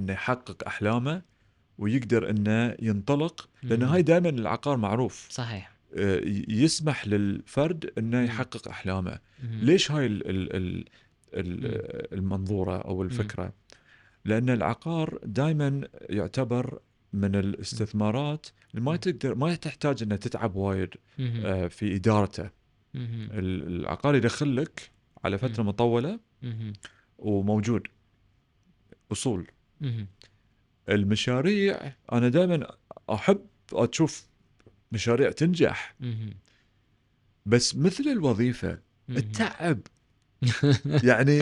[SPEAKER 2] إنه يحقق أحلامه ويقدر إنه ينطلق
[SPEAKER 1] لأن.
[SPEAKER 2] هاي دائما العقار معروف
[SPEAKER 1] صحيح
[SPEAKER 2] يسمح للفرد
[SPEAKER 1] إنه.
[SPEAKER 2] يحقق
[SPEAKER 1] أحلامه.
[SPEAKER 2] ليش هاي ال ال ال ال المنظورة أو الفكرة لأن العقار دائما يعتبر من الاستثمارات اللي ما. تقدر ما تحتاج انها تتعب وايد. آه، في إدارته العقار يدخل لك على فترة.
[SPEAKER 1] مطولة.
[SPEAKER 2] وموجود
[SPEAKER 1] أصول.
[SPEAKER 2] المشاريع أنا دائما أحب أشوف مشاريع تنجح. بس مثل
[SPEAKER 1] الوظيفة.
[SPEAKER 2] التعب يعني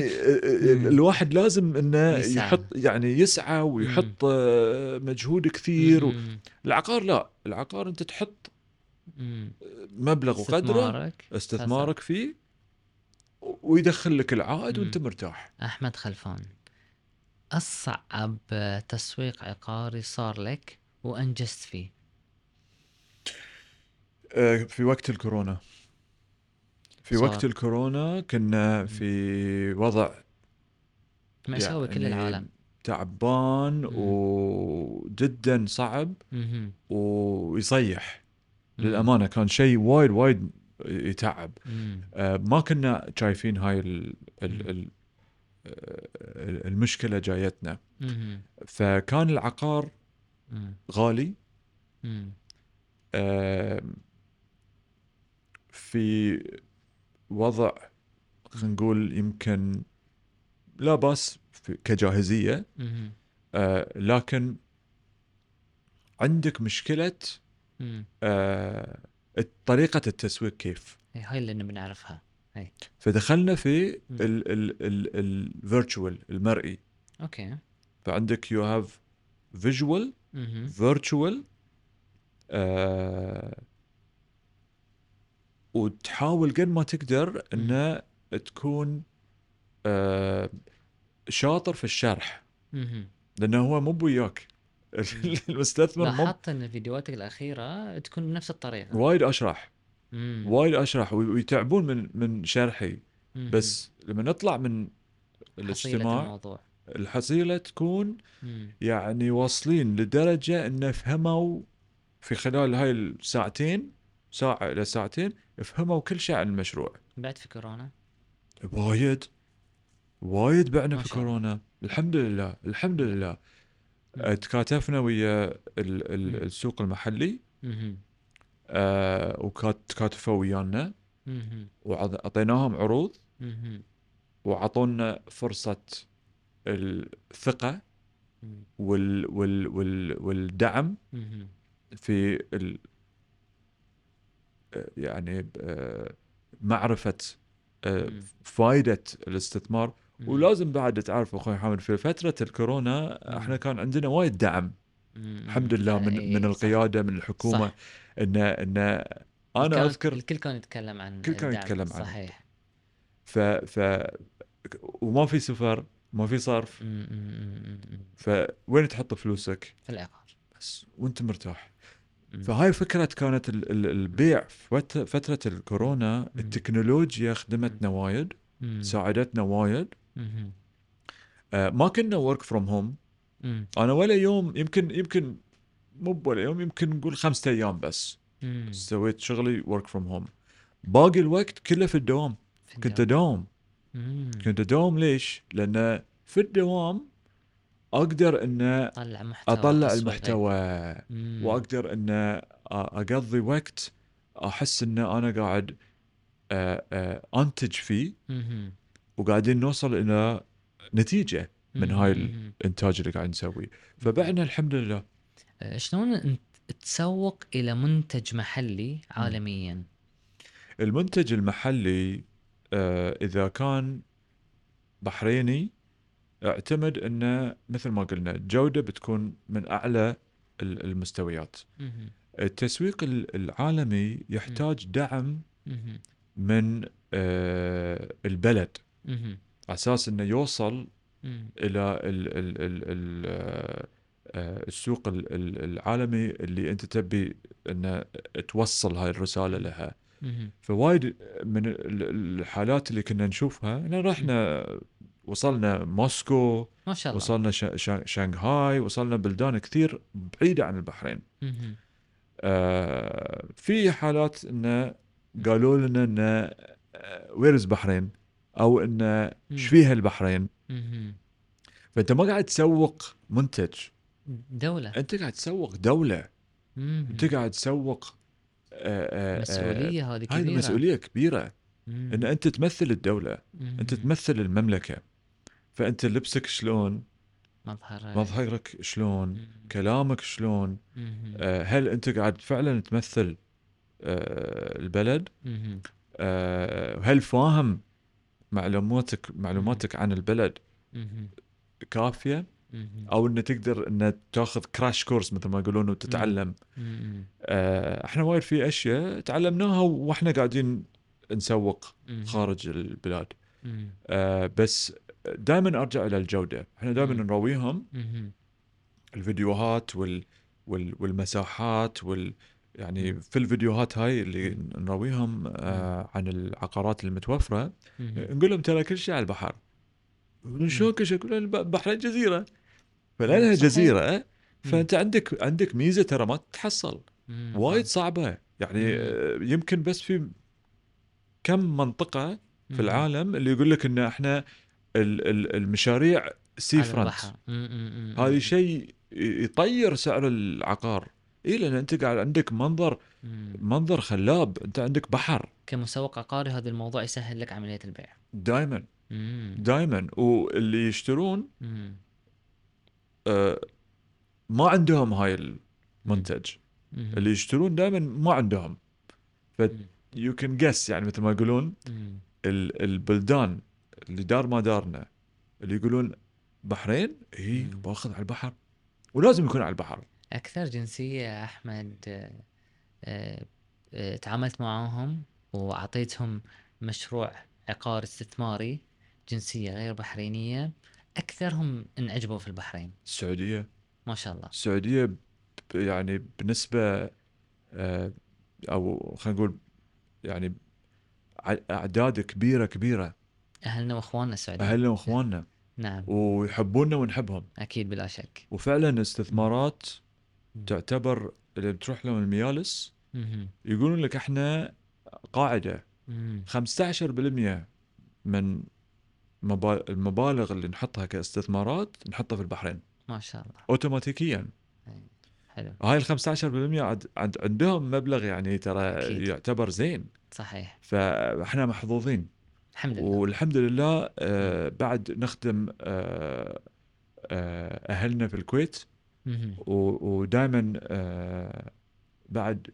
[SPEAKER 2] الواحد لازم إنه
[SPEAKER 1] يسعى.
[SPEAKER 2] يحط يعني يسعى ويحط آه، مجهود كثير. العقار لا العقار أنت تحط. مبلغ وقدره
[SPEAKER 1] استثمارك
[SPEAKER 2] استثمارك فيه ويدخل لك العائد
[SPEAKER 1] وأنت.
[SPEAKER 2] مرتاح
[SPEAKER 1] أحمد خلفان اصعب تسويق عقاري صار لك وأنجزت فيه
[SPEAKER 2] آه، في وقت الكورونا في
[SPEAKER 1] صار.
[SPEAKER 2] وقت الكورونا كنا في وضع
[SPEAKER 1] مأساوي كل
[SPEAKER 2] يعني
[SPEAKER 1] العالم
[SPEAKER 2] تعبان. وجدا صعب. ويصيح
[SPEAKER 1] مم.
[SPEAKER 2] للأمانة كان شيء وايد وايد يتعب. آه، ما كنا شايفين هاي ال
[SPEAKER 1] مم.
[SPEAKER 2] ال ال آه، المشكلة جايتنا. فكان العقار. غالي. آه، في وضع خلينا نقول يمكن لا باس
[SPEAKER 1] كجاهزية.
[SPEAKER 2] آه، لكن عندك
[SPEAKER 1] مشكلة.
[SPEAKER 2] آه، طريقة التسويق كيف
[SPEAKER 1] إيه، هاي اللي نبي نعرفها هاي
[SPEAKER 2] فدخلنا في.
[SPEAKER 1] ال
[SPEAKER 2] virtual المرئي
[SPEAKER 1] أوكي
[SPEAKER 2] فعندك you
[SPEAKER 1] have
[SPEAKER 2] visual. virtual وتحاول قد ما تقدر ان تكون آه، شاطر في الشرح. لأنه هو مو بوياك المستثمر مو
[SPEAKER 1] لاحظت إن فيديوهاتك الأخيرة تكون بنفس الطريقة
[SPEAKER 2] وايد
[SPEAKER 1] أشرح.
[SPEAKER 2] وايد أشرح وي- ويتعبون من من شرحي. بس لما نطلع من الاجتماع
[SPEAKER 1] الموضوع
[SPEAKER 2] الحصيلة تكون. يعني واصلين لدرجة إن فهموا في خلال هاي الساعتين ساعة إلى ساعتين فهموا كل شيء عن المشروع
[SPEAKER 1] بعد في كورونا
[SPEAKER 2] وايد وايد بعنا في. كورونا الحمد لله الحمد لله. تكاتفنا ويا ال- ال-
[SPEAKER 1] مم.
[SPEAKER 2] السوق المحلي. آه وتكاتفوا ويانا. واعطيناهم عروض. وعطونا فرصة
[SPEAKER 1] الثقة.
[SPEAKER 2] وال وال وال والدعم. في يعني آه، معرفة آه،. فائده الاستثمار
[SPEAKER 1] مم.
[SPEAKER 2] ولازم بعد تعرف أخوي حامد في فترة الكورونا إحنا كان عندنا وايد دعم
[SPEAKER 1] مم.
[SPEAKER 2] الحمد لله من
[SPEAKER 1] إيه،
[SPEAKER 2] من
[SPEAKER 1] صح.
[SPEAKER 2] القيادة من الحكومة
[SPEAKER 1] صح.
[SPEAKER 2] إن إن أنا
[SPEAKER 1] كان-
[SPEAKER 2] أذكر
[SPEAKER 1] الكل كان يتكلم عن
[SPEAKER 2] الكل كان. يتكلم عنه.
[SPEAKER 1] صحيح
[SPEAKER 2] ف ف وما في سفر ما في صرف. فوين تحط فلوسك
[SPEAKER 1] في العقار
[SPEAKER 2] بس وأنت مرتاح. فهاي فكرة كانت ال- ال- البيع في فترة الكورونا التكنولوجيا خدمتنا وايد. ساعدتنا وايد. آه، ما كنا work from
[SPEAKER 1] home.
[SPEAKER 2] أنا ولا يوم يمكن يمكن مو ولا يوم يمكن نقول خمسة أيام بس. سويت شغلي work from home باقي الوقت كله في الدوام
[SPEAKER 1] في
[SPEAKER 2] كنت.
[SPEAKER 1] أداوم.
[SPEAKER 2] كنت أداوم ليش؟ لأن في الدوام أقدر ان
[SPEAKER 1] أطلع محتوى
[SPEAKER 2] أطلع
[SPEAKER 1] تسويقي.
[SPEAKER 2] المحتوى. وأقدر ان أقضي وقت أحس ان أنا قاعد أنتج فيه
[SPEAKER 1] مم.
[SPEAKER 2] وقاعدين نوصل إلى نتيجة من. هاي. الإنتاج اللي قاعد نسويه فبعنا الحمد لله
[SPEAKER 1] آه، شلون تسوق إلى منتج محلي عالميا؟
[SPEAKER 2] المنتج المحلي إذا كان بحريني اعتمد إنه مثل ما قلنا الجوده بتكون من أعلى ال- المستويات. التسويق ال- العالمي يحتاج دعم. من آه، البلد. على أساس إنه يوصل. إلى ال ال ال ال آه، آه، السوق ال- ال- العالمي اللي أنت تبي انه توصل هاي الرسالة لها. فوايد من ال- الحالات اللي كنا نشوفها إن رحنا وصلنا موسكو
[SPEAKER 1] ما شاء الله.
[SPEAKER 2] وصلنا شا- شا- شانغهاي وصلنا بلدان كثير بعيدة عن البحرين. آه، في حالات انه قالوا لنا انه where's Bahrain؟ أو انه إيش فيها البحرين. فأنت ما قاعد تسوق منتج.
[SPEAKER 1] دولة.
[SPEAKER 2] أنت قاعد تسوق دولة.
[SPEAKER 1] مم.
[SPEAKER 2] أنت قاعد تسوق آه، آه، آه،
[SPEAKER 1] مسؤولية هذه
[SPEAKER 2] هاي
[SPEAKER 1] كبيرة.
[SPEAKER 2] مسؤولية كبيرة.
[SPEAKER 1] مم.
[SPEAKER 2] إن أنت تمثل الدولة.
[SPEAKER 1] مم.
[SPEAKER 2] انت تمثل المملكة. فأنت لبسك شلون
[SPEAKER 1] مظهر
[SPEAKER 2] مظهرك شلون
[SPEAKER 1] مم.
[SPEAKER 2] كلامك شلون
[SPEAKER 1] مم.
[SPEAKER 2] آه، هل أنت قاعد فعلا تمثل آه، البلد
[SPEAKER 1] مم.
[SPEAKER 2] آه، هل فاهم معلوماتك معلوماتك عن البلد.
[SPEAKER 1] كافية.
[SPEAKER 2] أو انه تقدر انه تاخذ كراش كورس مثل ما يقولون وتتعلم. آه، إحنا وايد في أشياء تعلمناها وإحنا قاعدين نسوق. خارج البلاد. آه، بس دائما أرجع إلى الجودة. إحنا دائما
[SPEAKER 1] مم.
[SPEAKER 2] الفيديوهات وال وال والمساحات وال يعني في الفيديوهات هاي اللي نرويهم آه عن العقارات المتوفرة.
[SPEAKER 1] مم.
[SPEAKER 2] نقول لهم ترى كل شيء على البحر. يقولون شلون كل شيء؟ يقولون الب- البحرين جزيرة. فلانها. جزيرة. فأنت عندك عندك ميزة ترى ما تتحصل. وايد صعبة. يعني. آه، يمكن بس في كم منطقة في. العالم اللي يقول لك إن إحنا المشاريع سي.
[SPEAKER 1] مم.
[SPEAKER 2] هذه شيء يطير سعر العقار اي لأن أنت قاعد عندك منظر. منظر خلاب أنت عندك بحر
[SPEAKER 1] كمسوق عقاري هذا الموضوع يسهل لك عملية البيع
[SPEAKER 2] دائما. دائما واللي يشترون. آه ما عندهم هاي المنتج. اللي يشترون دائما ما عندهم ف. يو كان جس يعني مثل ما يقولون البلدان اللي دار ما دارنا اللي يقولون بحرين؟ اي. باخذ على البحر. ولازم يكون على البحر.
[SPEAKER 1] أكثر جنسية يا أحمد آه، آه، آه، تعاملت معاهم وأعطيتهم مشروع عقار استثماري جنسية غير بحرينية أكثرهم انعجبوا في البحرين.
[SPEAKER 2] السعودية.
[SPEAKER 1] ما شاء الله.
[SPEAKER 2] السعودية يعني بنسبة أو خلينا نقول يعني أعداد كبيرة كبيرة.
[SPEAKER 1] أهلنا وأخواننا السعوديين.
[SPEAKER 2] أهلنا وأخواننا.
[SPEAKER 1] نعم.
[SPEAKER 2] ويحبوننا ونحبهم.
[SPEAKER 1] أكيد بلا شك.
[SPEAKER 2] وفعلا استثمارات. تعتبر اللي بتروح لهم الميالس. يقولون لك إحنا قاعدة.
[SPEAKER 1] مم.
[SPEAKER 2] 15% من مبا- المبالغ اللي نحطها كاستثمارات نحطها في البحرين.
[SPEAKER 1] ما شاء الله.
[SPEAKER 2] اوتوماتيكيا.
[SPEAKER 1] حلو.
[SPEAKER 2] هاي ال 15% عد عد عندهم مبلغ يعني ترى
[SPEAKER 1] أكيد.
[SPEAKER 2] يعتبر زين.
[SPEAKER 1] صحيح.
[SPEAKER 2] فإحنا محظوظين.
[SPEAKER 1] الحمد لله
[SPEAKER 2] والحمد لله آه بعد نخدم آه آه أهلنا في الكويت. ودائما آه بعد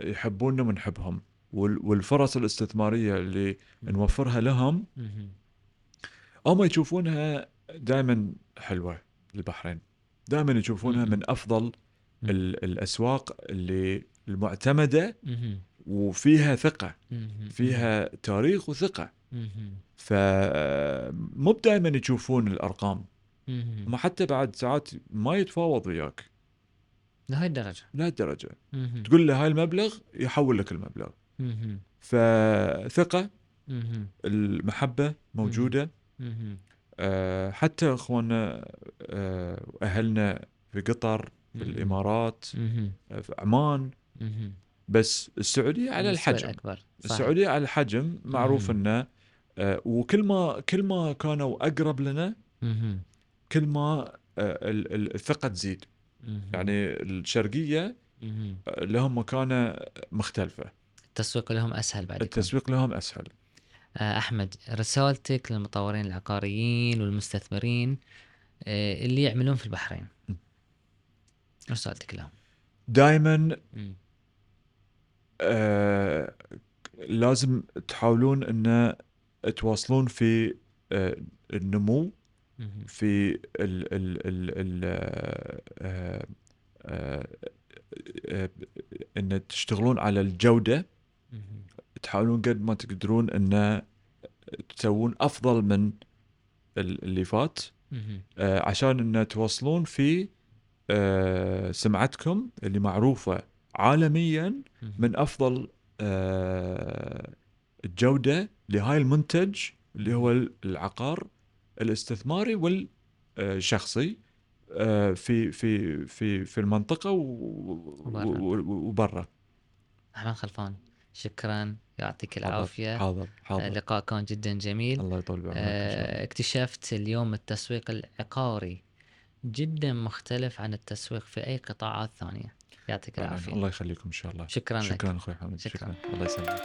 [SPEAKER 2] يحبوننا ونحبهم وال- والفرص الاستثمارية اللي نوفرها لهم. هم يشوفونها دائما حلوة البحرين دائما يشوفونها. من أفضل ال- الأسواق اللي
[SPEAKER 1] المعتمدة.
[SPEAKER 2] وفيها
[SPEAKER 1] ثقة.
[SPEAKER 2] فيها تاريخ
[SPEAKER 1] وثقة.
[SPEAKER 2] فمو دائما يشوفون
[SPEAKER 1] الأرقام.
[SPEAKER 2] هم حتى بعد ساعات ما يتفاوض وياك
[SPEAKER 1] لهاي الدرجة
[SPEAKER 2] لهالدرجه. تقول له هاي المبلغ يحول لك المبلغ. فثقة. المحبة
[SPEAKER 1] موجودة.
[SPEAKER 2] أه حتى أخواننا أه أهلنا في قطر في.
[SPEAKER 1] الإمارات.
[SPEAKER 2] آه، في عمان. بس السعودية على الحجم
[SPEAKER 1] صحيح.
[SPEAKER 2] السعودية على الحجم معروف. إنه وكل ما كل ما كانوا أقرب لنا. كل ما ال- الثقة تزيد. يعني
[SPEAKER 1] الشرقية.
[SPEAKER 2] آه، لهم مكانة مختلفة
[SPEAKER 1] التسويق لهم أسهل بعد.
[SPEAKER 2] التسويق لهم أسهل
[SPEAKER 1] آه، أحمد رسالتك للمطورين العقاريين والمستثمرين آه، اللي يعملون في البحرين. رسالتك لهم
[SPEAKER 2] دائما. آه لازم تحاولون إن تواصلون في آه النمو. في ال ال ال ال آه آه إن تشتغلون على
[SPEAKER 1] الجودة.
[SPEAKER 2] تحاولون قد ما تقدرون إن تسوون أفضل من ال- اللي فات عشان إن توصلون في سمعتكم اللي معروفة عالميا. من أفضل الجودة لهاي المنتج اللي هو العقار الاستثماري والشخصي آه، في في في في المنطقة
[SPEAKER 1] وبرا. أحمد خلفان. شكرا. يعطيك
[SPEAKER 2] حاضر
[SPEAKER 1] العافية.
[SPEAKER 2] حاضر
[SPEAKER 1] آه،
[SPEAKER 2] حاضر
[SPEAKER 1] اللقاء كان جدا جميل.
[SPEAKER 2] الله يطول بعمرك.
[SPEAKER 1] آه، اكتشفت اليوم التسويق العقاري جدا مختلف عن التسويق في أي قطاعات ثانية. يعطيك
[SPEAKER 2] فعلاً.
[SPEAKER 1] العافية.
[SPEAKER 2] الله يخليكم إن شاء الله.
[SPEAKER 1] شكرا لك.
[SPEAKER 2] شكرا أخوي حمد.
[SPEAKER 1] شكراً.
[SPEAKER 2] شكرا. الله يسلمك.